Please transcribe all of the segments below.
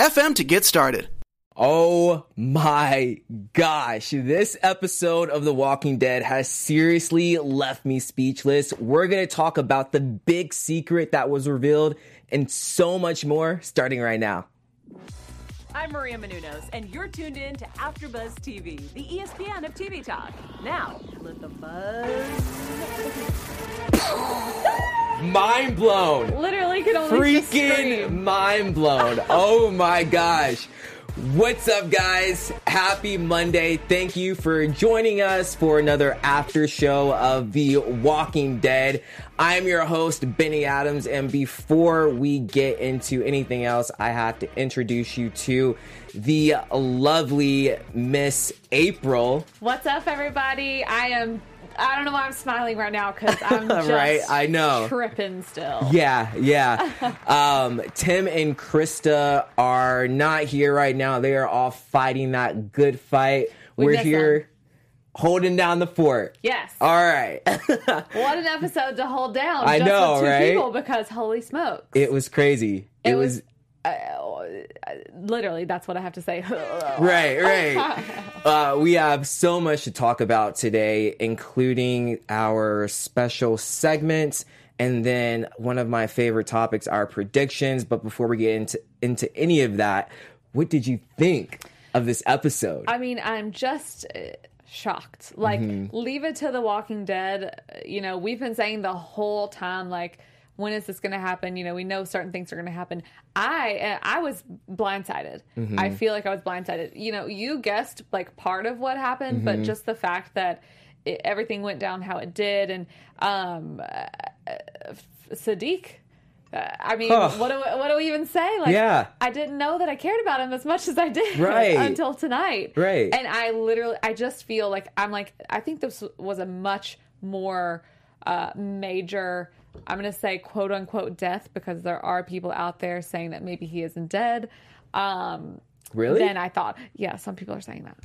FM to get started. Oh my gosh, this episode of The Walking Dead has seriously left me speechless. We're going to talk about the big secret that was revealed and so much more starting right now. I'm Maria Menounos, and you're tuned in to AfterBuzz TV, the ESPN of TV talk. Now, let the buzz. mind blown. Literally, could only freaking mind blown. oh my gosh. What's up, guys? Happy Monday. Thank you for joining us for another after show of The Walking Dead. I'm your host, Benny Adams, and before we get into anything else, I have to introduce you to the lovely Miss April. What's up, everybody? I am I don't know why I'm smiling right now because I'm just right. I know tripping still. Yeah, yeah. um, Tim and Krista are not here right now. They are all fighting that good fight. We We're here. Them. Holding down the fort. Yes. All right. what an episode to hold down. I know, right? People because holy smokes, it was crazy. It, it was, was uh, literally, that's what I have to say. right, right. Uh, we have so much to talk about today, including our special segments. And then one of my favorite topics, our predictions. But before we get into into any of that, what did you think of this episode? I mean, I'm just uh, shocked. Like, mm-hmm. leave it to The Walking Dead. You know, we've been saying the whole time, like, when is this going to happen? You know, we know certain things are going to happen. I I was blindsided. Mm-hmm. I feel like I was blindsided. You know, you guessed like part of what happened, mm-hmm. but just the fact that it, everything went down how it did, and um, uh, Siddiq. Uh, I mean, huh. what do we, what do we even say? Like, yeah, I didn't know that I cared about him as much as I did right. until tonight. Right, and I literally, I just feel like I'm like, I think this was a much more uh, major I'm going to say quote unquote death because there are people out there saying that maybe he isn't dead. Um, really? Then I thought, yeah, some people are saying that.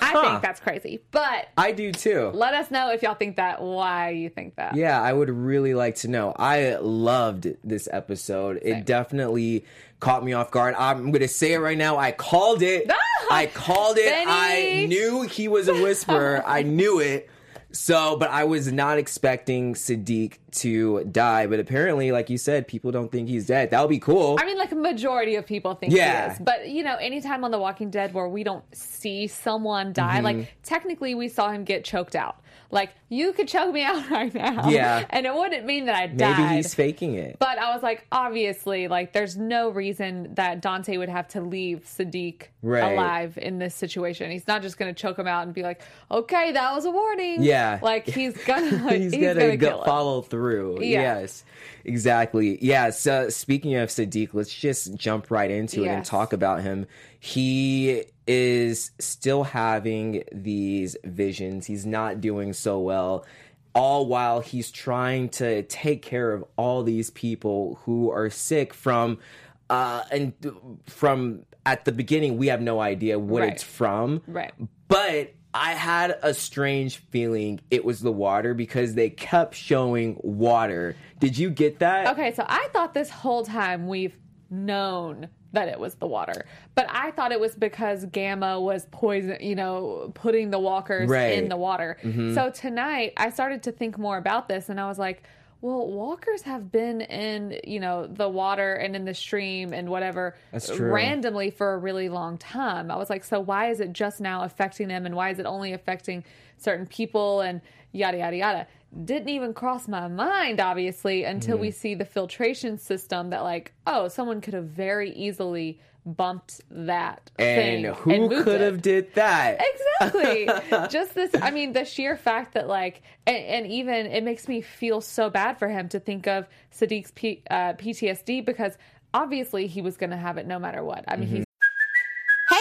I think that's crazy, but I do too. Let us know if y'all think that. Why you think that? Yeah, I would really like to know. I loved this episode. Same. It definitely caught me off guard. I'm going to say it right now. I called it. I called it. Benny. I knew he was a whisperer. I knew it. So, but I was not expecting Siddiq to die, but apparently, like you said, people don't think he's dead. That would be cool. I mean, like a majority of people think yeah. he is. But you know, anytime on The Walking Dead where we don't see someone die, mm-hmm. like technically we saw him get choked out. Like you could choke me out right now. Yeah. And it wouldn't mean that I died. Maybe he's faking it. But I was like, obviously, like there's no reason that Dante would have to leave Siddiq right. alive in this situation. He's not just gonna choke him out and be like, okay, that was a warning. Yeah. Like he's gonna he's, he's, gonna, gonna go follow through. Yeah. Yes. Exactly. Yeah. So speaking of Siddiq, let's just jump right into yes. it and talk about him. He is still having these visions. He's not doing so well. All while he's trying to take care of all these people who are sick from, uh, and from at the beginning, we have no idea what right. it's from. Right. But I had a strange feeling it was the water because they kept showing water. Did you get that? Okay, so I thought this whole time we've known that it was the water. But I thought it was because Gamma was poison, you know, putting the walkers right. in the water. Mm-hmm. So tonight I started to think more about this and I was like, well, walkers have been in, you know, the water and in the stream and whatever randomly for a really long time. I was like, so why is it just now affecting them and why is it only affecting certain people and yada yada yada? didn't even cross my mind obviously until mm. we see the filtration system that like oh someone could have very easily bumped that and thing who and could it. have did that exactly just this i mean the sheer fact that like and, and, even it makes me feel so bad for him to think of siddiq's P, uh, ptsd because obviously he was going to have it no matter what i mean mm-hmm.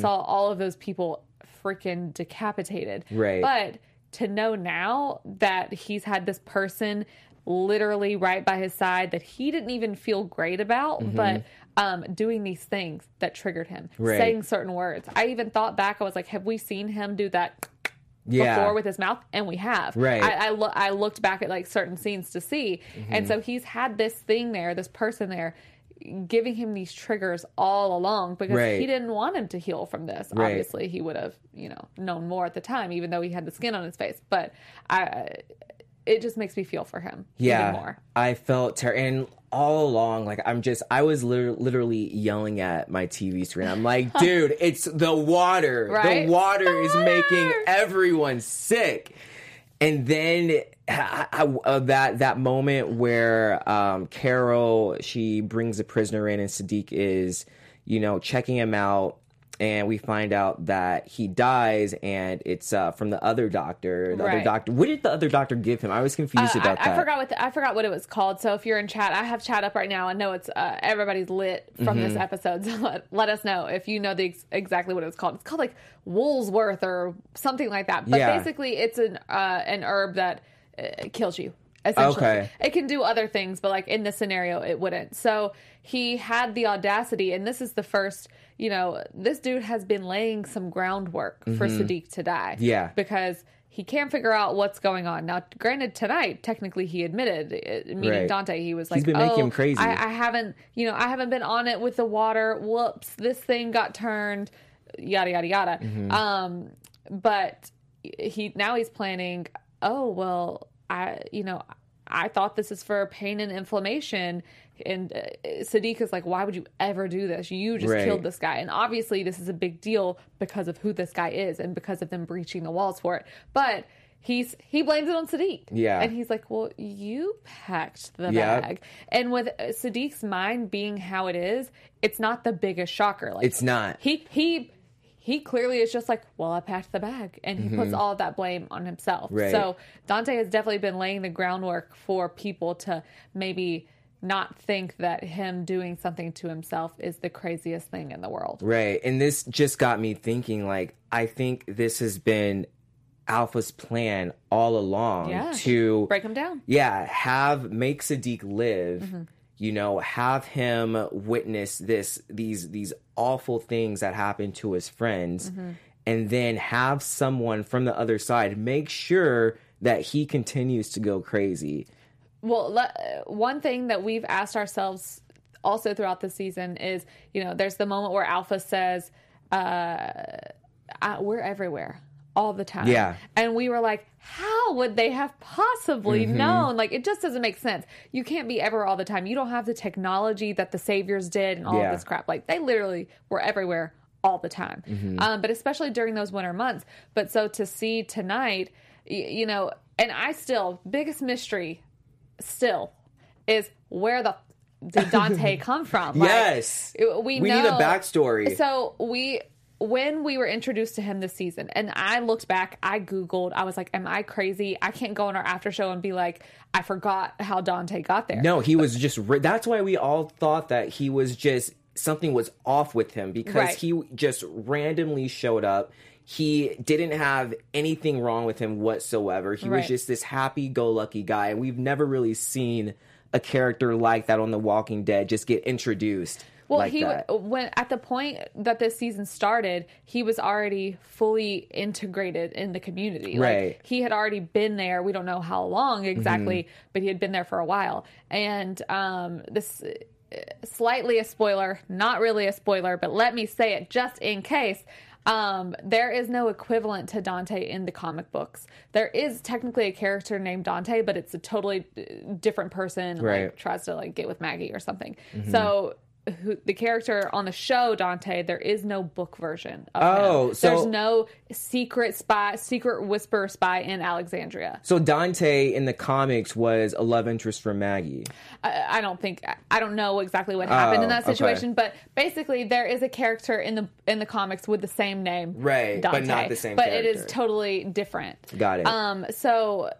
saw all of those people freaking decapitated. Right. But to know now that he's had this person literally right by his side that he didn't even feel great about, mm-hmm. but um, doing these things that triggered him, right. saying certain words. I even thought back, I was like, have we seen him do that? Yeah. before with his mouth and we have right i I, lo- I looked back at like certain scenes to see mm-hmm. and so he's had this thing there this person there giving him these triggers all along because right. he didn't want him to heal from this. Right. Obviously, he would have, you know, known more at the time, even though he had the skin on his face. But I, it just makes me feel for him. Yeah, more. I felt ter- and all along, like I'm just, I was literally, literally yelling at my TV screen. I'm like, dude, it's the water. Right? The water the is water. making everyone sick. And then uh, that that moment where um, Carol she brings a prisoner in and Siddiq is you know checking him out and we find out that he dies and it's uh, from the other doctor the right. other doctor what did the other doctor give him? I was confused uh, about I, that. i forgot what the, i forgot what it was called. So if you're in chat i have chat up right now. I know it's uh, everybody's lit from mm-hmm. this episode. So let, let, us know if you know the ex- exactly what it was called. It's called like woolsworth or something like that. But yeah. basically it's an uh, an herb that it kills you. Essentially. Okay. It can do other things, but like in this scenario, it wouldn't. So he had the audacity, and this is the first, you know, this dude has been laying some groundwork mm-hmm. for Siddiq to die. Yeah. Because he can't figure out what's going on. Now, granted, tonight technically he admitted, uh, meaning right. Dante, he was like, oh, making him crazy. I, I, haven't, you know, I haven't been on it with the water. Whoops, this thing got turned. Yada yada yada. Mm-hmm. Um, but he now he's planning oh, well, I, you know, I thought this is for pain and inflammation. And uh, Siddiq is like, why would you ever do this? You just right. killed this guy. And obviously, this is a big deal because of who this guy is and because of them breaching the walls for it. But he's he blames it on Siddiq. Yeah. And he's like, well, you packed the yep. bag. And with Siddiq's mind being how it is, it's not the biggest shocker. Like it's not. He he he clearly is just like, well, I packed the bag, and he mm-hmm. puts all of that blame on himself. Right. So Dante has definitely been laying the groundwork for people to maybe not think that him doing something to himself is the craziest thing in the world. Right. And this just got me thinking like I think this has been Alpha's plan all along yeah, to break him down. Yeah, have make Siddiq live. Mm-hmm you know have him witness this these these awful things that happen to his friends mm-hmm. and then have someone from the other side make sure that he continues to go crazy well le- one thing that we've asked ourselves also throughout the season is you know there's the moment where alpha says uh, we're everywhere all the time. Yeah. And we were like, how would they have possibly mm-hmm. known? Like, it just doesn't make sense. You can't be ever all the time. You don't have the technology that the Saviors did and all yeah. of this crap. Like, they literally were everywhere all the time. Mm-hmm. Um, but especially during those winter months. But so to see tonight, you know, and I still, biggest mystery still is where the did Dante come from? Like, yes, we, we need a backstory. So we when we were introduced to him this season, and I looked back, I Googled, I was like, Am I crazy? I can't go on our after show and be like, I forgot how Dante got there. No, he was just, that's why we all thought that he was just, something was off with him because right. he just randomly showed up. He didn't have anything wrong with him whatsoever. He right. was just this happy go lucky guy. And we've never really seen a character like that on The Walking Dead just get introduced. Well, like he that. when at the point that this season started, he was already fully integrated in the community. Right. Like, he had already been there. We don't know how long exactly, mm-hmm. but he had been there for a while. And um, this uh, slightly a spoiler, not really a spoiler, but let me say it just in case. Um, there is no equivalent to Dante in the comic books. There is technically a character named Dante, but it's a totally uh, different person. Right. Like tries to like get with Maggie or something. Mm-hmm. So who the character on the show Dante, there is no book version of oh, him. So there's no secret spy, secret whisper spy in Alexandria. So Dante in the comics was a love interest for Maggie. I, I don't think I don't know exactly what happened oh, in that situation, okay. but basically there is a character in the in the comics with the same name, right? Dante, but not the same. But character. it is totally different. Got it. Um. So,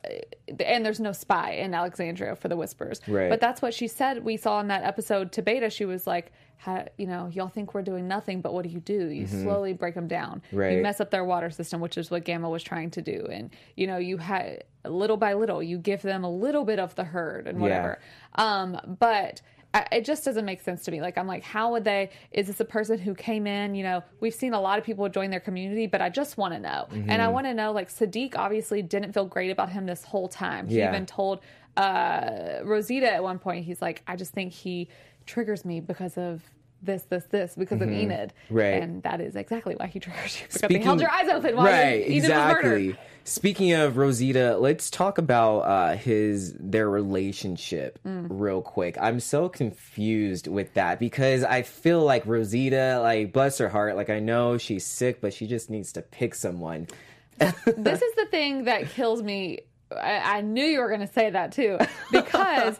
and there's no spy in Alexandria for the whispers, right? But that's what she said. We saw in that episode to Beta. She was like how, you know, y'all think we're doing nothing, but what do you do? You mm-hmm. slowly break them down. Right. You mess up their water system, which is what Gamma was trying to do. And, you know, you had little by little, you give them a little bit of the herd and whatever. Yeah. Um, but it just doesn't make sense to me. Like, I'm like, how would they? Is this a person who came in? You know, we've seen a lot of people join their community, but I just want to know. Mm-hmm. And I want to know, like, Siddiq obviously didn't feel great about him this whole time. He even told uh, Rosita at one point, he's like, I just think he triggers me because of this, this, this because mm-hmm. of Enid. Right. And that is exactly why he triggers you because Speaking, they held your eyes open while right, Enid exactly. was murdered. Speaking of Rosita, let's talk about uh, his their relationship mm. real quick. I'm so confused with that because I feel like Rosita, like bless her heart, like I know she's sick, but she just needs to pick someone. this is the thing that kills me. I, I knew you were going to say that too because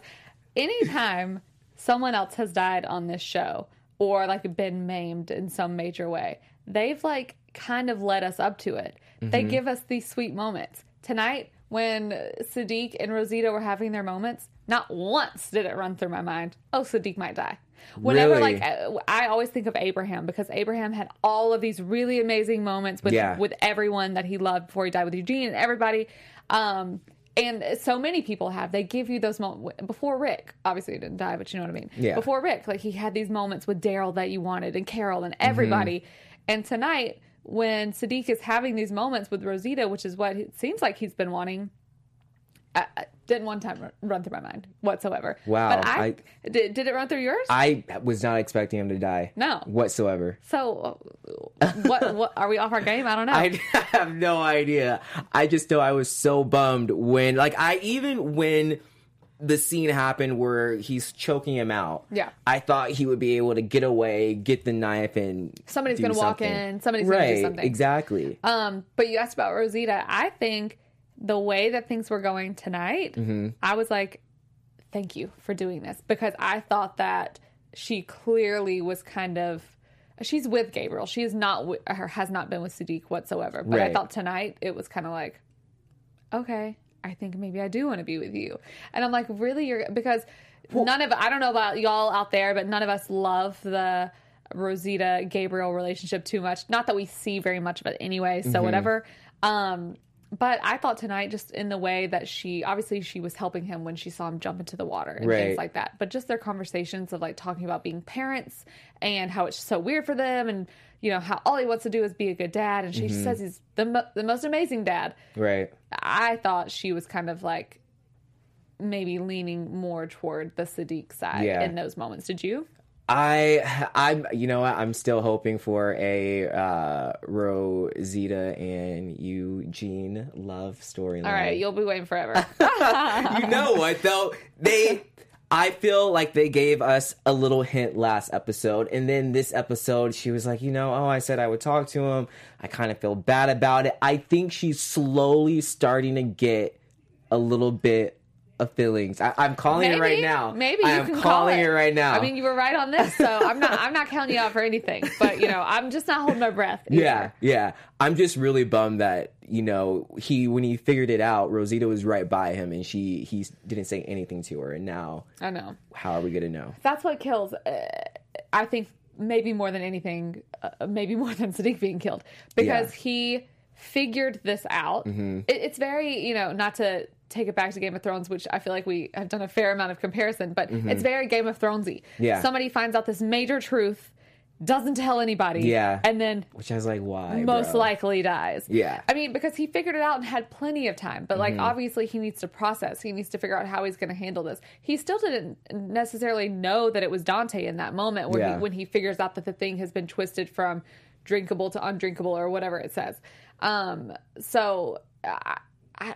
anytime someone else has died on this show or like been maimed in some major way, they've like kind of led us up to it. Mm-hmm. They give us these sweet moments. Tonight, when Siddiq and Rosita were having their moments, not once did it run through my mind, oh, Siddiq might die. Whenever, really? like, I always think of Abraham because Abraham had all of these really amazing moments with yeah. with everyone that he loved before he died with Eugene and everybody. Um, and so many people have. They give you those moments before Rick. Obviously, he didn't die, but you know what I mean. Yeah. Before Rick, like he had these moments with Daryl that you wanted, and Carol, and everybody. Mm-hmm. And tonight, when Siddiq is having these moments with Rosita, which is what it seems like he's been wanting, I, I didn't one time run through my mind whatsoever. Wow. But I, I did, did it run through yours? I was not expecting him to die. No. Whatsoever. So, what, what are we off our game? I don't know. I have no idea. I just know I was so bummed when, like, I even when the scene happened where he's choking him out. Yeah. I thought he would be able to get away, get the knife, and somebody's going to walk in. Somebody's right, going to do something. Exactly. Um, but you asked about Rosita. I think the way that things were going tonight, mm-hmm. I was like, thank you for doing this because I thought that she clearly was kind of. She's with Gabriel. She is not her has not been with Siddiq whatsoever. But right. I thought tonight it was kind of like, okay, I think maybe I do want to be with you. And I'm like, really? You're because well, none of I don't know about y'all out there, but none of us love the Rosita Gabriel relationship too much. Not that we see very much of it anyway. So mm-hmm. whatever. Um, but I thought tonight, just in the way that she obviously she was helping him when she saw him jump into the water and right. things like that. But just their conversations of like talking about being parents and how it's so weird for them and you know how all he wants to do is be a good dad and she mm-hmm. says he's the mo- the most amazing dad. Right. I thought she was kind of like maybe leaning more toward the Siddiq side yeah. in those moments. Did you? I I'm you know what I'm still hoping for a uh, Rosita and Eugene love storyline. All right, you'll be waiting forever. you know what though? They I feel like they gave us a little hint last episode, and then this episode, she was like, you know, oh, I said I would talk to him. I kind of feel bad about it. I think she's slowly starting to get a little bit of feelings. I, am calling maybe, it right now. Maybe you I am can calling call it. it. right now. I mean, you were right on this, so I'm not. I'm not counting you out for anything. But you know, I'm just not holding my breath. Either. Yeah, yeah. I'm just really bummed that you know he when he figured it out, Rosita was right by him, and she he didn't say anything to her, and now I know. How are we gonna know? That's what kills. Uh, I think maybe more than anything, uh, maybe more than Siddiq being killed because yeah. he figured this out. Mm-hmm. It, it's very, you know, not to take it back to Game of Thrones, which I feel like we have done a fair amount of comparison, but mm-hmm. it's very Game of Thronesy. Yeah. Somebody finds out this major truth, doesn't tell anybody. Yeah. And then Which I was like, why? Most bro? likely dies. Yeah. I mean, because he figured it out and had plenty of time. But like mm-hmm. obviously he needs to process. He needs to figure out how he's gonna handle this. He still didn't necessarily know that it was Dante in that moment when yeah. he when he figures out that the thing has been twisted from drinkable to undrinkable or whatever it says. Um, so I, I,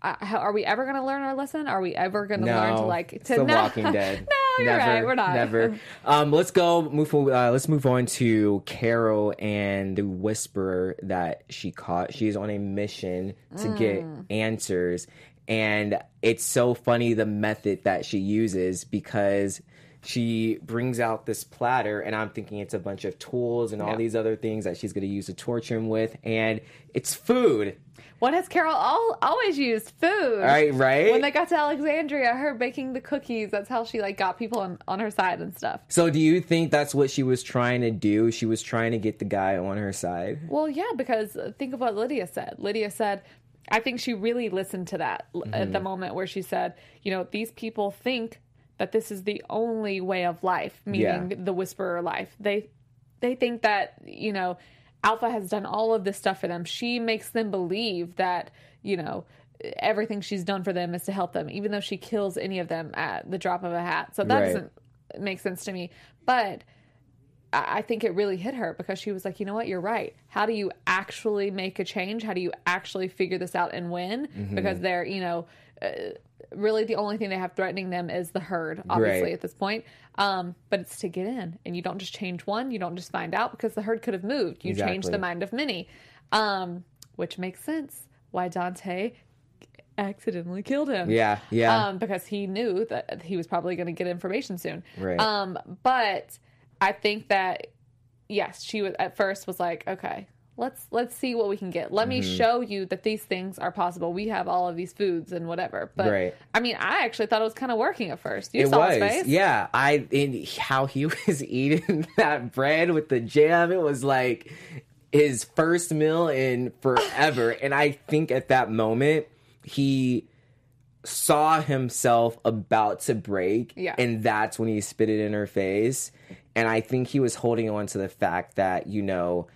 I, are we ever going to learn our lesson? Are we ever going to no, learn to like to no, Walking Dead? No, you're never, right. We're not. Never. Um, let's go. Move. Uh, let's move on to Carol and the Whisperer that she caught. She is on a mission to mm. get answers, and it's so funny the method that she uses because she brings out this platter and i'm thinking it's a bunch of tools and all yeah. these other things that she's going to use to torture him with and it's food what has Carol all, always used? Food. Right, right. When they got to Alexandria, her baking the cookies, that's how she like got people on, on her side and stuff. So do you think that's what she was trying to do? She was trying to get the guy on her side? Well, yeah, because think of what Lydia said. Lydia said, I think she really listened to that mm-hmm. at the moment where she said, you know, these people think that this is the only way of life, meaning yeah. the whisperer life. They they think that, you know, Alpha has done all of this stuff for them. She makes them believe that, you know, everything she's done for them is to help them, even though she kills any of them at the drop of a hat. So that right. doesn't make sense to me. But I think it really hit her because she was like, you know what, you're right. How do you actually make a change? How do you actually figure this out and win? Mm-hmm. Because they're, you know, uh, really the only thing they have threatening them is the herd, obviously, right. at this point. Um, but it's to get in. And you don't just change one, you don't just find out because the herd could have moved. You exactly. change the mind of many, um, which makes sense why Dante accidentally killed him. Yeah, yeah. Um, because he knew that he was probably going to get information soon. Right. Um, but I think that yes, she was at first was like, okay, let's let's see what we can get. Let mm-hmm. me show you that these things are possible. We have all of these foods and whatever. But right. I mean, I actually thought it was kind of working at first. You it saw was. his face. Yeah, I in how he was eating that bread with the jam. It was like his first meal in forever. and I think at that moment he saw himself about to break yeah. and that's when he spit it in her face and i think he was holding on to the fact that you know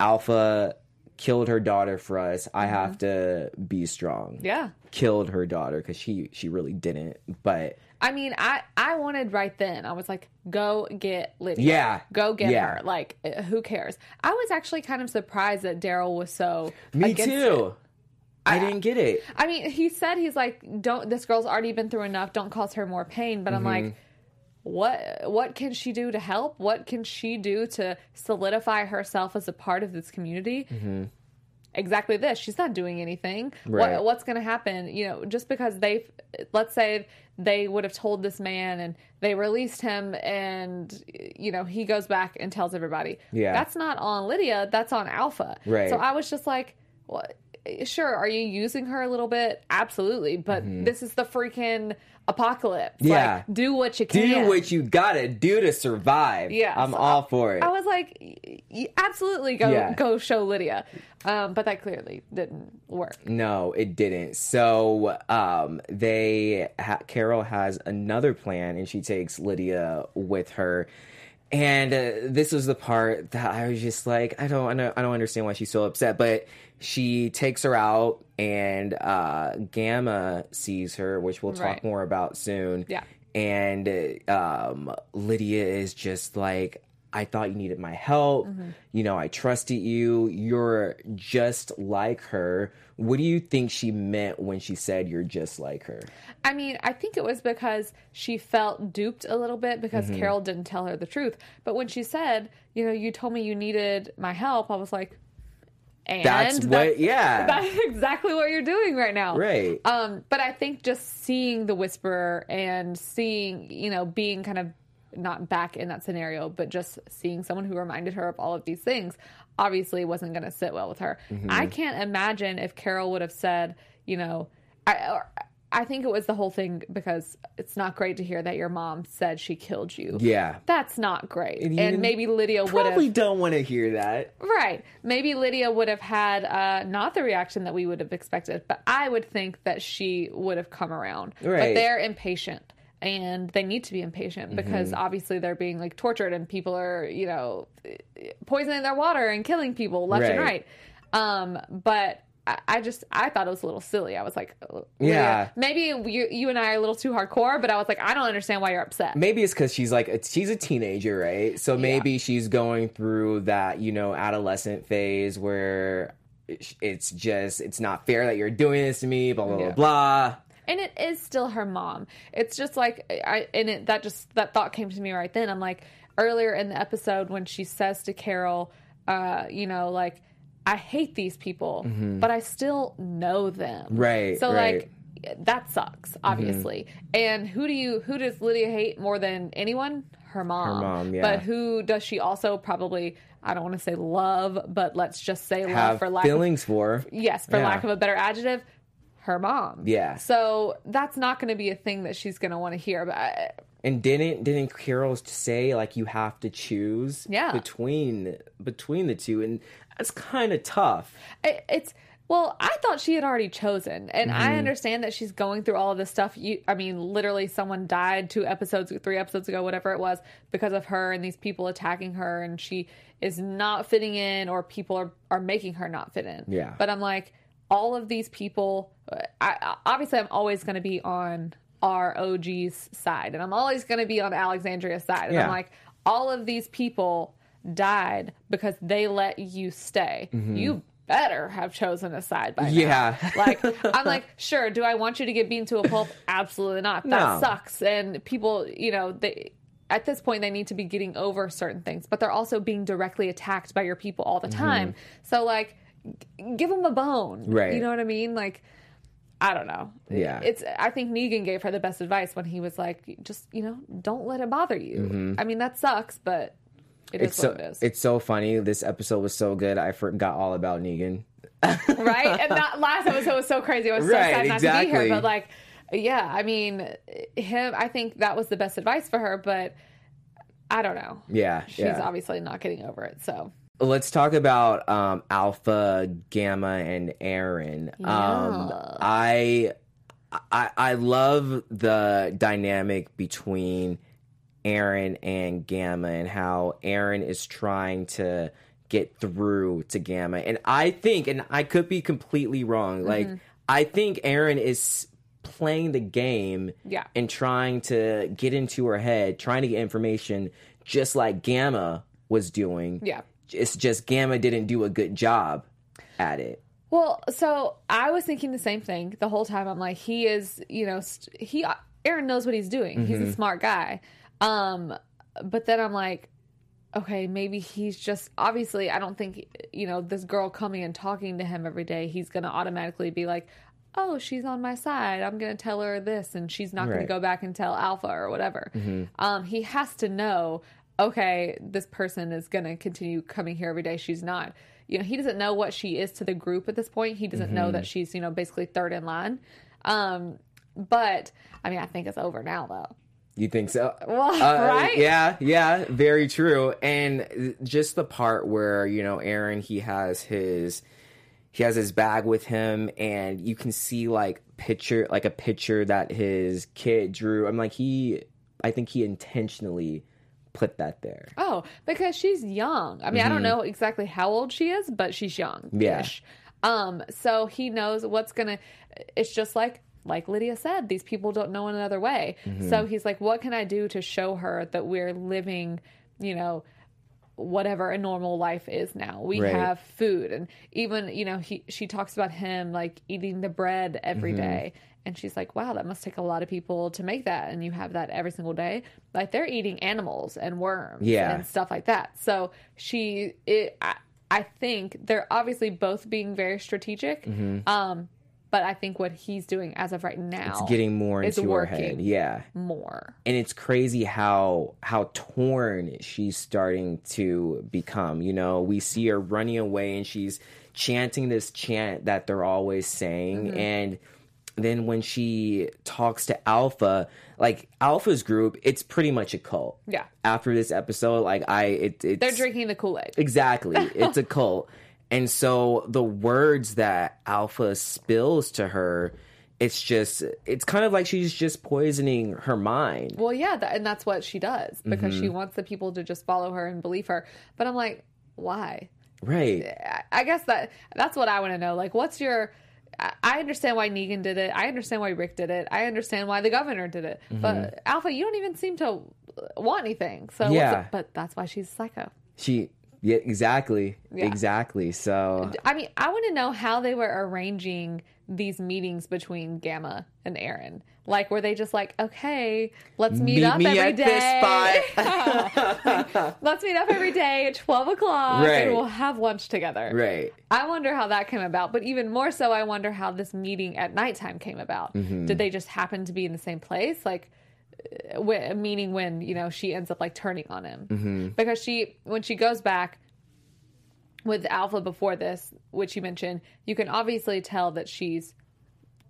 Alpha killed her daughter for us. I mm-hmm. have to be strong. Yeah. Killed her daughter because she she really didn't. But I mean, I I wanted right then. I was like, go get Lydia. Yeah. Go get yeah. her. Like, uh, who cares? I was actually kind of surprised that Daryl was so. Me too. It. I didn't get it. I mean, he said he's like, don't. This girl's already been through enough. Don't cause her more pain. But mm-hmm. I'm like what what can she do to help? What can she do to solidify herself as a part of this community? Mm-hmm. Exactly this. She's not doing anything. Right. What, what's going to happen? You know, just because they, let's say they would have told this man and they released him, and you know he goes back and tells everybody. Yeah, that's not on Lydia. That's on Alpha. Right. So I was just like, what? Sure, are you using her a little bit? Absolutely, but mm-hmm. this is the freaking apocalypse. Yeah. Like, do what you can. Do what you gotta do to survive. Yeah. I'm so all for it. I was like, absolutely go yeah. go show Lydia. Um, but that clearly didn't work. No, it didn't. So um, they ha- Carol has another plan, and she takes Lydia with her. And uh, this was the part that I was just like, I don't, I don't I don't understand why she's so upset. But she takes her out and uh, Gamma sees her, which we'll talk right. more about soon. Yeah. And um, Lydia is just like, I thought you needed my help. Mm-hmm. You know, I trusted you. You're just like her. What do you think she meant when she said you're just like her? I mean, I think it was because she felt duped a little bit because mm-hmm. Carol didn't tell her the truth. But when she said, you know, you told me you needed my help, I was like, and that's what yeah that's exactly what you're doing right now right um but i think just seeing the whisperer and seeing you know being kind of not back in that scenario but just seeing someone who reminded her of all of these things obviously wasn't going to sit well with her mm-hmm. i can't imagine if carol would have said you know I, I think it was the whole thing because it's not great to hear that your mom said she killed you. Yeah. That's not great. And, and maybe Lydia would have. Probably don't want to hear that. Right. Maybe Lydia would have had uh, not the reaction that we would have expected, but I would think that she would have come around. Right. But they're impatient and they need to be impatient because mm-hmm. obviously they're being like tortured and people are, you know, poisoning their water and killing people left right. and right. Um, but I just I thought it was a little silly. I was like, yeah, maybe you, you and I are a little too hardcore, but I was like, I don't understand why you're upset. Maybe it's because she's like a, she's a teenager, right? So maybe yeah. she's going through that you know adolescent phase where it's just it's not fair that you're doing this to me, blah blah yeah. blah blah. And it is still her mom. It's just like I and it that just that thought came to me right then. I'm like earlier in the episode when she says to Carol, uh, you know, like I hate these people, mm-hmm. but I still know them. Right. So right. like that sucks, mm-hmm. obviously. Mm-hmm. And who do you who does Lydia hate more than anyone? Her mom. Her mom, yeah. But who does she also probably I don't want to say love, but let's just say Have love for lack feelings of, for. Yes, for yeah. lack of a better adjective. Her mom. Yeah. So that's not going to be a thing that she's going to want to hear. But and didn't didn't Carol say like you have to choose yeah. between between the two, and that's kind of tough. It, it's well, I thought she had already chosen, and mm-hmm. I understand that she's going through all of this stuff. You, I mean, literally, someone died two episodes, three episodes ago, whatever it was, because of her and these people attacking her, and she is not fitting in, or people are are making her not fit in. Yeah. But I'm like, all of these people. I, obviously, I'm always going to be on our OG's side, and I'm always going to be on Alexandria's side, and yeah. I'm like, all of these people died because they let you stay. Mm-hmm. You better have chosen a side by now. Yeah. like I'm like, sure, do I want you to get beaten to a pulp? Absolutely not. That no. sucks. And people, you know, they at this point they need to be getting over certain things, but they're also being directly attacked by your people all the time. Mm-hmm. So like give him a bone. Right. You know what I mean? Like I don't know. Yeah. It's I think Negan gave her the best advice when he was like, just, you know, don't let it bother you. Mm-hmm. I mean, that sucks, but it it's so, it is. It's so funny. This episode was so good. I forgot all about Negan. right? And that last episode was so crazy. I was so right, sad not exactly. to be here. But like, yeah, I mean, him. I think that was the best advice for her. But I don't know. Yeah, she's yeah. obviously not getting over it. So let's talk about um, Alpha, Gamma, and Aaron. Yeah. Um, I, I I love the dynamic between Aaron and Gamma and how Aaron is trying to get through to Gamma. And I think, and I could be completely wrong, mm-hmm. like, I think Aaron is playing the game yeah. and trying to get into her head, trying to get information just like Gamma was doing. Yeah. It's just Gamma didn't do a good job at it. Well, so I was thinking the same thing the whole time. I'm like, he is, you know, st- he Aaron knows what he's doing. Mm-hmm. He's a mm-hmm. smart guy. Um, but then I'm like, okay, maybe he's just obviously. I don't think you know this girl coming and talking to him every day. He's gonna automatically be like, oh, she's on my side. I'm gonna tell her this, and she's not right. gonna go back and tell Alpha or whatever. Mm-hmm. Um, he has to know. Okay, this person is gonna continue coming here every day. She's not. You know, he doesn't know what she is to the group at this point. He doesn't mm-hmm. know that she's, you know, basically third in line. Um, but I mean, I think it's over now, though. You think so? Well, uh, right? Yeah, yeah, very true. And just the part where you know Aaron, he has his he has his bag with him, and you can see like picture like a picture that his kid drew. I'm like he, I think he intentionally put that there. Oh, because she's young. I mean, mm-hmm. I don't mm-hmm. know exactly how old she is, but she's young. Yeah. Um, so he knows what's gonna. It's just like like Lydia said, these people don't know in another way. Mm-hmm. So he's like, what can I do to show her that we're living, you know, whatever a normal life is now. We right. have food and even, you know, he she talks about him like eating the bread every mm-hmm. day, And she's like, wow, that must take a lot of people to make that. And you have that every single day. Like they're eating animals and worms yeah. and stuff like that. So she, it, I, I think they're obviously both being very strategic. Mm-hmm. Um, but I think what he's doing as of right now, it's getting more into her head. Yeah, more. And it's crazy how how torn she's starting to become. You know, we see her running away, and she's chanting this chant that they're always saying, mm-hmm. and then when she talks to Alpha, like Alpha's group, it's pretty much a cult. Yeah. After this episode, like I, it, it's they're drinking the Kool Aid. Exactly, it's a cult. And so the words that Alpha spills to her, it's just, it's kind of like she's just poisoning her mind. Well, yeah, that, and that's what she does because mm-hmm. she wants the people to just follow her and believe her. But I'm like, why? Right. I guess that that's what I want to know. Like, what's your. I understand why Negan did it. I understand why Rick did it. I understand why the governor did it. Mm-hmm. But Alpha, you don't even seem to want anything. So, yeah. but that's why she's psycho. She Yeah, exactly. Yeah. Exactly. So I mean, I want to know how they were arranging these meetings between Gamma and Aaron. Like, were they just like, okay, let's meet, meet up every day. let's meet up every day at twelve o'clock, right. and we'll have lunch together. Right. I wonder how that came about. But even more so, I wonder how this meeting at nighttime came about. Mm-hmm. Did they just happen to be in the same place? Like, uh, meaning when you know she ends up like turning on him mm-hmm. because she when she goes back with Alpha before this, which you mentioned, you can obviously tell that she's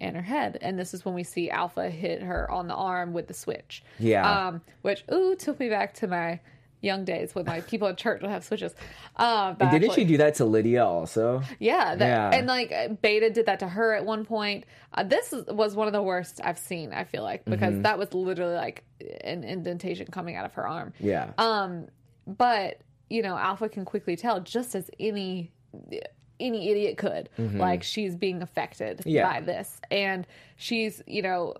in her head. And this is when we see Alpha hit her on the arm with the switch. Yeah. Um, which, ooh, took me back to my young days when my people at church would have switches. Um, didn't she do that to Lydia also? Yeah, that, yeah. And like Beta did that to her at one point. Uh, this was one of the worst I've seen. I feel like because mm-hmm. that was literally like an indentation coming out of her arm. Yeah. Um, but you know, Alpha can quickly tell just as any any idiot could. Mm-hmm. Like she's being affected yeah. by this. And she's, you know,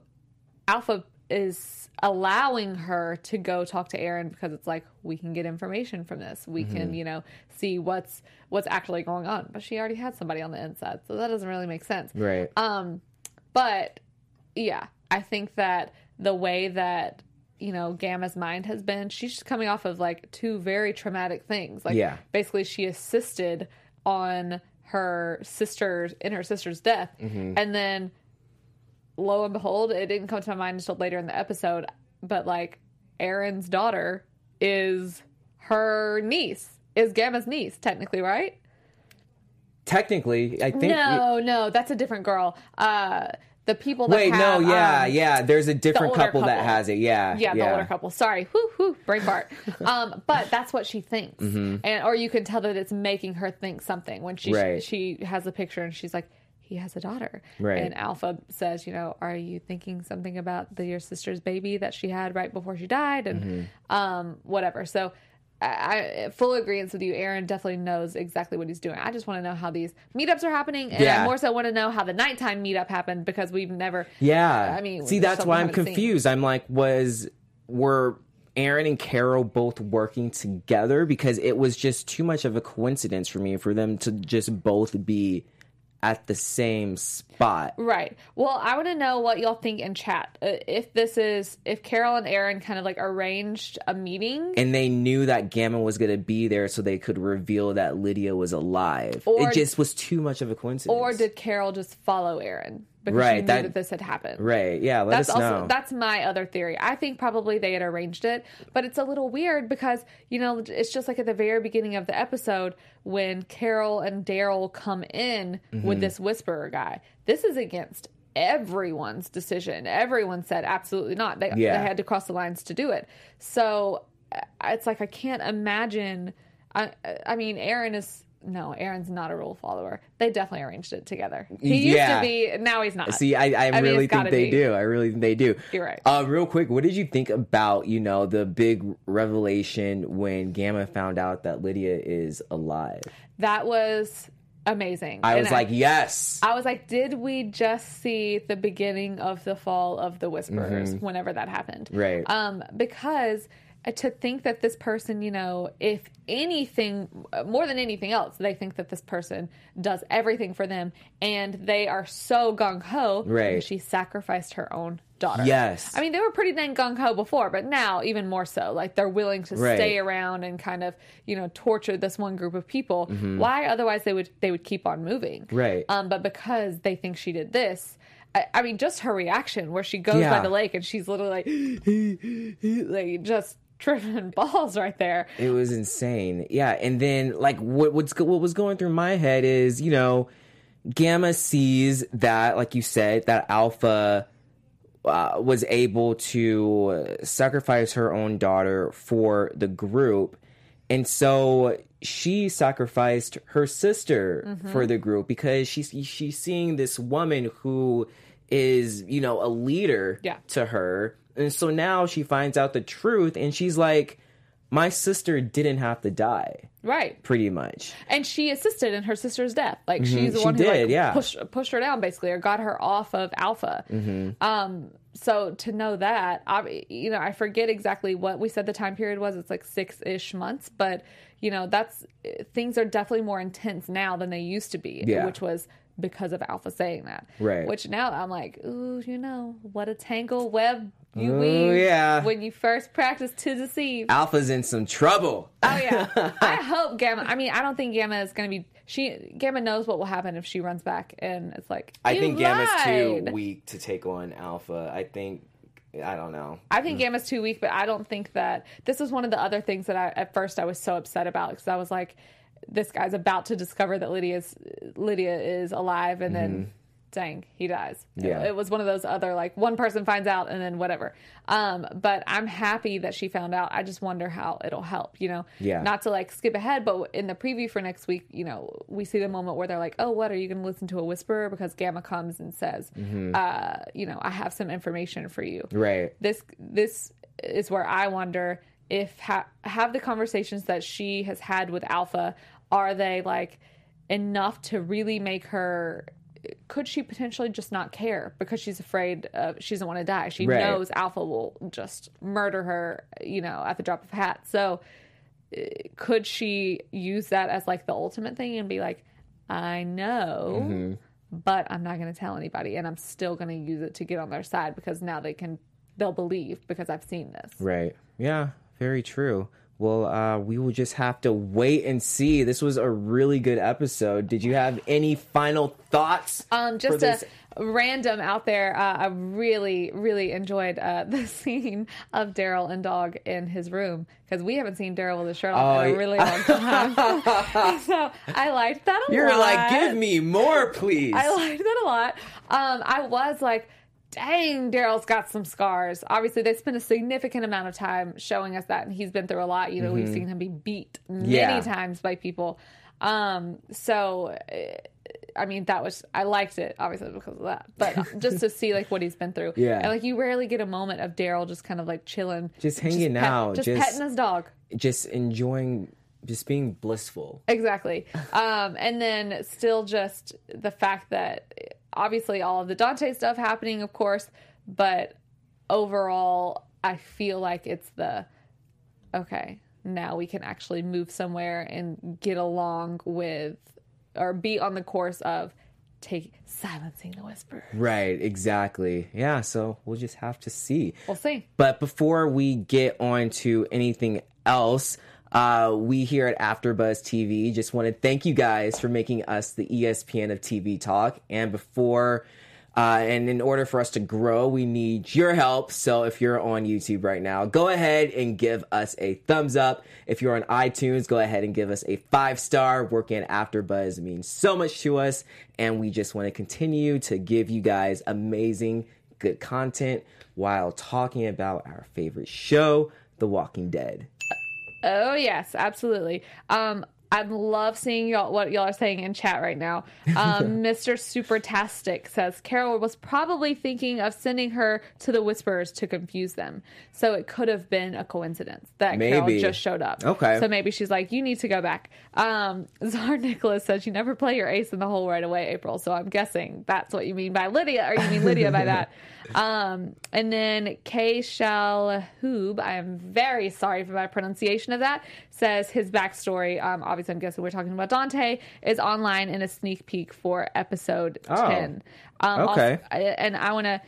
Alpha is allowing her to go talk to Aaron because it's like we can get information from this. We mm-hmm. can, you know, see what's what's actually going on. But she already had somebody on the inside, so that doesn't really make sense. Right. Um but yeah, I think that the way that you know Gamma's mind has been, she's just coming off of like two very traumatic things. Like yeah. basically she assisted on her sister's in her sister's death, mm-hmm. and then lo and behold, it didn't come to my mind until later in the episode. But like Aaron's daughter is her niece, is Gamma's niece, technically, right? Technically, I think. No, no, that's a different girl. Uh, the people that wait have, no yeah um, yeah there's a different couple, couple, that has it. Yeah yeah the older couple. Sorry. Whoo whoo brain fart. Um but that's what she thinks. Mm-hmm. and or you can tell that it's making her think something when she right. she has a picture and she's like he has a daughter. Right. And alpha says you know are you thinking something about the, your sister's baby that she had right before she died? And mm-hmm. um whatever. So I, I full agreement with you. Aaron definitely knows exactly what he's doing. I just want to know how these meetups are happening, and yeah. I more so want to know how the nighttime meetup happened because we've never. Yeah, I mean, see, that's why I'm confused. Seen. I'm like, was were Aaron and Carol both working together because it was just too much of a coincidence for me for them to just both be at the same spot. Right. Well, I want to know what y'all think in chat. Uh, if this is if Carol and Aaron kind of like arranged a meeting and they knew that Gamma was going to be there so they could reveal that Lydia was alive. Or, it just was too much of a coincidence. Or did Carol just follow Aaron? Because right, she knew that, that, this had happened. Right. Yeah. Let that's us also, know. That's my other theory. I think probably they had arranged it, but it's a little weird because you know it's just like at the very beginning of the episode when Carol and Daryl come in mm-hmm. with this whisperer guy. This is against everyone's decision. Everyone said absolutely not. They, yeah. they had to cross the lines to do it. So uh, it's like I can't imagine. I, I mean, Aaron is no, Aaron's not a rule follower. They definitely arranged it together. He used yeah. to be. Now he's not. See, I, I, I really think they be. do. I really think they do. You're right. Uh, real quick, what did you think about you know the big revelation when Gamma found out that Lydia is alive? That was amazing. I and was I, like, yes. I was like, did we just see the beginning of the fall of the Whisperers mm-hmm. whenever that happened? Right. Um, because to think that this person, you know, if anything, more than anything else, they think that this person does everything for them and they are so gung ho. Right. She sacrificed her own daughter. Yes. I mean, they were pretty dang gung ho before, but now even more so. Like they're willing to right. stay around and kind of, you know, torture this one group of people. Mm-hmm. Why otherwise they would they would keep on moving. Right. Um, but because they think she did this, I, mean, just her reaction where she goes yeah. by the lake and she's literally like, like just tripping balls right there. It was insane. Yeah, and then like what what's what was going through my head is you know, Gamma sees that like you said that Alpha. Uh, was able to sacrifice her own daughter for the group. And so she sacrificed her sister mm-hmm. for the group because she's she's seeing this woman who is, you know, a leader yeah. to her and so now she finds out the truth and she's like, my sister didn't have to die. Right. Pretty much. And she assisted in her sister's death. Like mm-hmm. she's the she one who did, like, yeah. pushed pushed her down basically or got her off of alpha. Mm-hmm. Um so to know that, I, you know, I forget exactly what we said the time period was. It's like six ish months, but you know, that's things are definitely more intense now than they used to be, yeah. which was because of Alpha saying that. Right. Which now I'm like, ooh, you know, what a tangle web you ooh, weave yeah. when you first practice to deceive. Alpha's in some trouble. Oh yeah. I hope Gamma. I mean, I don't think Gamma is going to be. She Gamma knows what will happen if she runs back, and it's like I think lied. Gamma's too weak to take on Alpha. I think I don't know. I think Gamma's too weak, but I don't think that this was one of the other things that I at first I was so upset about because I was like, this guy's about to discover that Lydia's Lydia is alive, and then mm-hmm. Dang, he dies. Yeah, it, was one of those other like one person finds out and then whatever. Um, but I'm happy that she found out. I just wonder how it'll help. You know, yeah. Not to like skip ahead, but in the preview for next week, you know, we see the moment where they're like, "Oh, what are you going to listen to a whisperer?" Because Gamma comes and says, mm-hmm. uh, "You know, I have some information for you." Right. This this is where I wonder if ha- have the conversations that she has had with Alpha are they like enough to really make her could she potentially just not care because she's afraid of she doesn't want to die? She right. knows alpha will just murder her you know at the drop of a hat. So uh, could she use that as like the ultimate thing and be like i know mm-hmm. but i'm not going to tell anybody and i'm still going to use it to get on their side because now they can they'll believe because i've seen this. Right. Yeah very true well, uh, we will just have to wait and see. This was a really good episode. Did you have any final thoughts? Um, just a random out there. Uh, I really, really enjoyed uh, the scene of Daryl and Dog in his room because we haven't seen Daryl with his shirt off oh, in a really long time. so I liked that a You're lot. You're like, give me more, please. I liked that a lot. Um, I was like dang, Daryl's got some scars. Obviously, they spent a significant amount of time showing us that, and he's been through a lot. You know, mm-hmm. we've seen him be beat many yeah. times by people. Um, so, I mean, that was I liked it obviously because of that, but just to see like what he's been through. Yeah, and like you rarely get a moment of Daryl just kind of like chilling, just hanging just out, just, just petting his dog, just enjoying just being blissful. Exactly. Um, and then still just the fact that obviously all of the Dante stuff happening, of course, but overall, I feel like it's the okay, now we can actually move somewhere and get along with or be on the course of take silencing the whisper. Right, exactly. Yeah, so we'll just have to see. We'll see. But before we get on to anything else, uh, we here at AfterBuzz TV just want to thank you guys for making us the ESPN of TV talk. And before, uh, and in order for us to grow, we need your help. So if you're on YouTube right now, go ahead and give us a thumbs up. If you're on iTunes, go ahead and give us a five star. Working at AfterBuzz means so much to us, and we just want to continue to give you guys amazing, good content while talking about our favorite show, The Walking Dead. Oh yes, absolutely. Um, I love seeing y'all what y'all are saying in chat right now. Um, Mr. Supertastic says Carol was probably thinking of sending her to the Whisperers to confuse them. So it could have been a coincidence that maybe. Carol just showed up. Okay. So maybe she's like, you need to go back. Um, Czar Nicholas says you never play your ace in the hole right away, April. So I'm guessing that's what you mean by Lydia, or you mean Lydia by that. Um, and then K Shell Hoob, I am very sorry for my pronunciation of that, says his backstory. Um, obviously, I'm guessing we're talking about Dante, is online in a sneak peek for episode oh, 10. Um, okay. Also, and I want to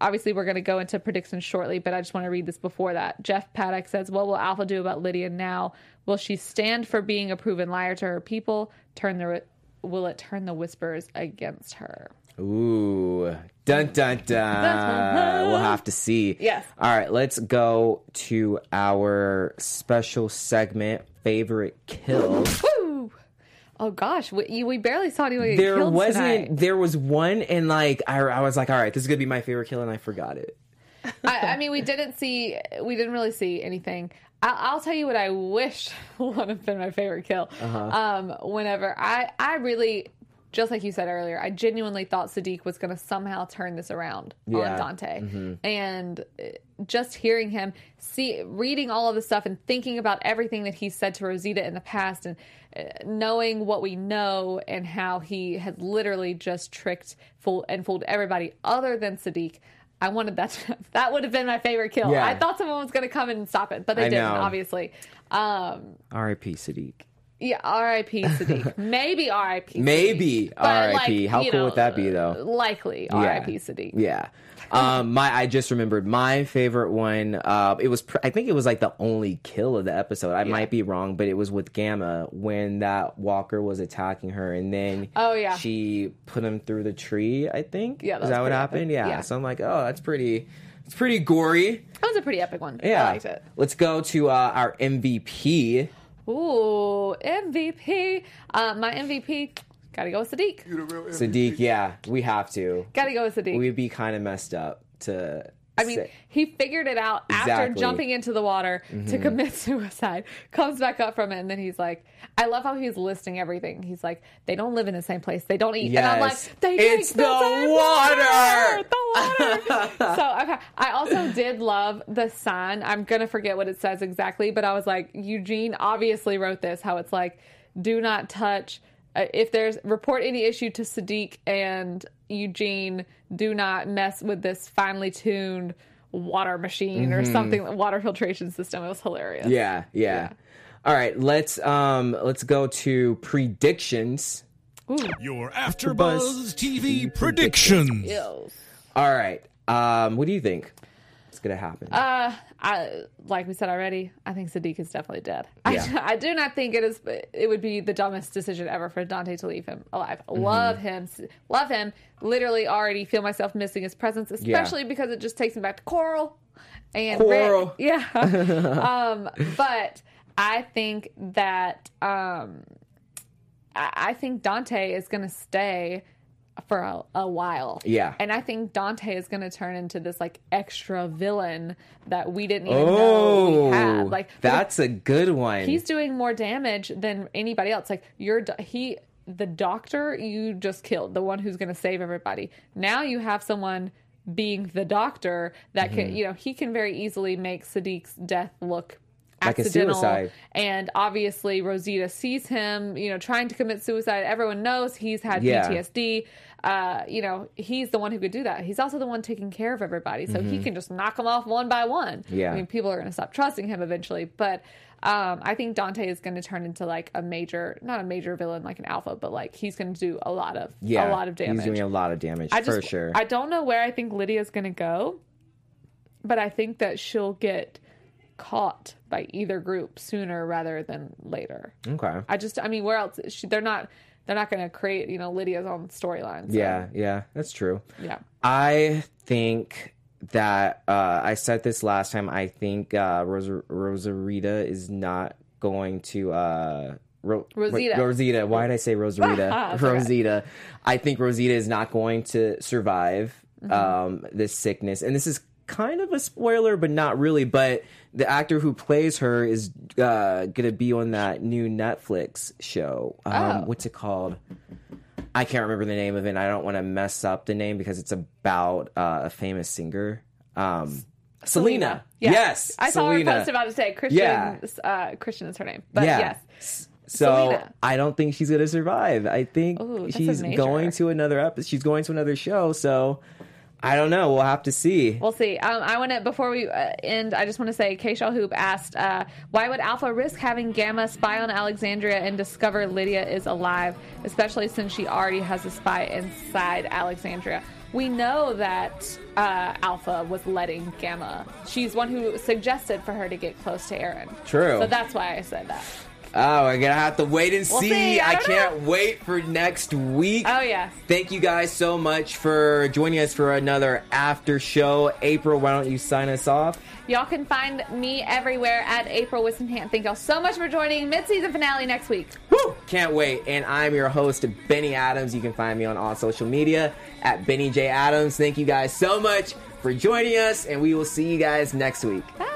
obviously we're going to go into predictions shortly, but I just want to read this before that. Jeff Paddock says, "What will Alpha do about Lydia now? Will she stand for being a proven liar to her people? Turn the will it turn the whispers against her?" Ooh, dun dun dun. we'll have to see. Yes. All right, let's go to our special segment, favorite kills. Woo! Oh gosh, we, we barely saw anyone there wasn't. tonight. There was one, and like I, I was like, all right, this is gonna be my favorite kill, and I forgot it. I, I mean, we didn't see. We didn't really see anything. I, will tell you what I wish would have been my favorite kill. Uh-huh. Um, whenever I, I really just like you said earlier, I genuinely thought Siddiq was going to somehow turn this around yeah. on Dante. Mm-hmm. And uh, just hearing him, see, reading all of the stuff and thinking about everything that he said to Rosita in the past and uh, knowing what we know and how he has literally just tricked fool, and fooled everybody other than Siddiq. I wanted that. To, that would have been my favorite kill. Yeah. I thought someone was going to come in and stop it, but they I didn't. Know. Obviously. Um, R.I.P. Siddiq. Yeah, R.I.P. Siddiq. Maybe R.I.P. Maybe R.I.P. Like, How cool know, would that be, though? Likely R.I.P. Yeah. Siddiq. Yeah. Um, my I just remembered my favorite one. Uh, it was pr- I think it was like the only kill of the episode. I yeah. might be wrong, but it was with Gamma when that Walker was attacking her, and then oh yeah, she put him through the tree. I think. Yeah, that is that what happened? Yeah. yeah. So I'm like, oh, that's pretty. It's pretty gory. That was a pretty epic one. Yeah. I liked it. Let's go to uh, our MVP. Ooh, MVP. Uh, my MVP, gotta go with Siddiq. Siddiq, yeah, we have to. Gotta go with Siddiq. We'd be kind of messed up to. I mean, he figured it out exactly. after jumping into the water mm-hmm. to commit suicide. Comes back up from it, and then he's like, "I love how he's listing everything." He's like, "They don't live in the same place. They don't eat." Yes. And I'm like, "They it's the, the water. water. The water." so okay. I also did love the sign. I'm gonna forget what it says exactly, but I was like, Eugene obviously wrote this. How it's like, "Do not touch." Uh, if there's report any issue to Siddiq and Eugene, do not mess with this finely tuned water machine mm-hmm. or something water filtration system. It was hilarious. Yeah, yeah. yeah. All right, let's um let's go to predictions. Ooh. Your AfterBuzz TV predictions. All right. Um, what do you think? What's gonna happen? Uh, I like we said already. I think Siddiq is definitely dead. Yeah. I, I, do not think it is. It would be the dumbest decision ever for Dante to leave him alive. Mm-hmm. Love him, love him. Literally, already feel myself missing his presence, especially yeah. because it just takes me back to Coral and Coral. Rick. Yeah. um, but I think that um, I, I think Dante is going to stay for a, a, while. Yeah. And I think Dante is going to turn into this like extra villain that we didn't even oh, know we had. Oh, like that's a good one. He's doing more damage than anybody else. Like you're he the doctor you just killed, the one who's going to save everybody. Now you have someone being the doctor that mm-hmm. can, you know, he can very easily make Siddiq's death look accidental. Like and obviously Rosita sees him, you know, trying to commit suicide. Everyone knows he's had yeah. PTSD. Uh, you know, he's the one who could do that. He's also the one taking care of everybody, so mm-hmm. he can just knock them off one by one. Yeah, I mean, people are going to stop trusting him eventually, but. Um, I think Dante is going to turn into like a major, not a major villain like an alpha, but like he's going to do a lot of, yeah, a lot of damage. He's doing a lot of damage I just, for sure. I don't know where I think Lydia's going to go, but I think that she'll get caught by either group sooner rather than later. Okay. I just, I mean, where else? She, they're not they're not going to create you know Lydia's own storyline. So. Yeah, yeah, that's true. Yeah, I think that uh, I said this last time. I think uh, Rosa Rosarita is not going to. Uh, Ro- Rosita. Rosita. Why did I say Rosarita? Rosita. I think Rosita is not going to survive mm-hmm. um, this sickness, and this is kind of a spoiler, but not really. But the actor who plays her is uh, gonna be on that new Netflix show. Um, oh. What's it called? I can't remember the name of it. I don't want to mess up the name because it's about uh, a famous singer. Um, Selena. Yeah. Yes. I saw Selena. her post about to say Christian. Yeah. Uh, Christian is her name. But yeah. yes. So Selena. I don't think she's gonna survive. I think Ooh, she's going to another episode. She's going to another show. So I don't know. We'll have to see. We'll see. Um, I want to before we uh, end. I just want to say, K-Shell Hoop asked, uh, "Why would Alpha risk having Gamma spy on Alexandria and discover Lydia is alive, especially since she already has a spy inside Alexandria?" We know that uh, Alpha was letting Gamma. She's one who suggested for her to get close to Aaron. True. So that's why I said that. Oh, we're gonna have to wait and we'll see. see. I, I can't know. wait for next week. Oh yeah. Thank you guys so much for joining us for another after show. April, why don't you sign us off? Y'all can find me everywhere at April Whisenhant. Thank y'all so much for joining. Mid-season finale next week. Woo! Can't wait. And I'm your host, Benny Adams. You can find me on all social media at Benny J Adams. Thank you guys so much for joining us, and we will see you guys next week. Bye.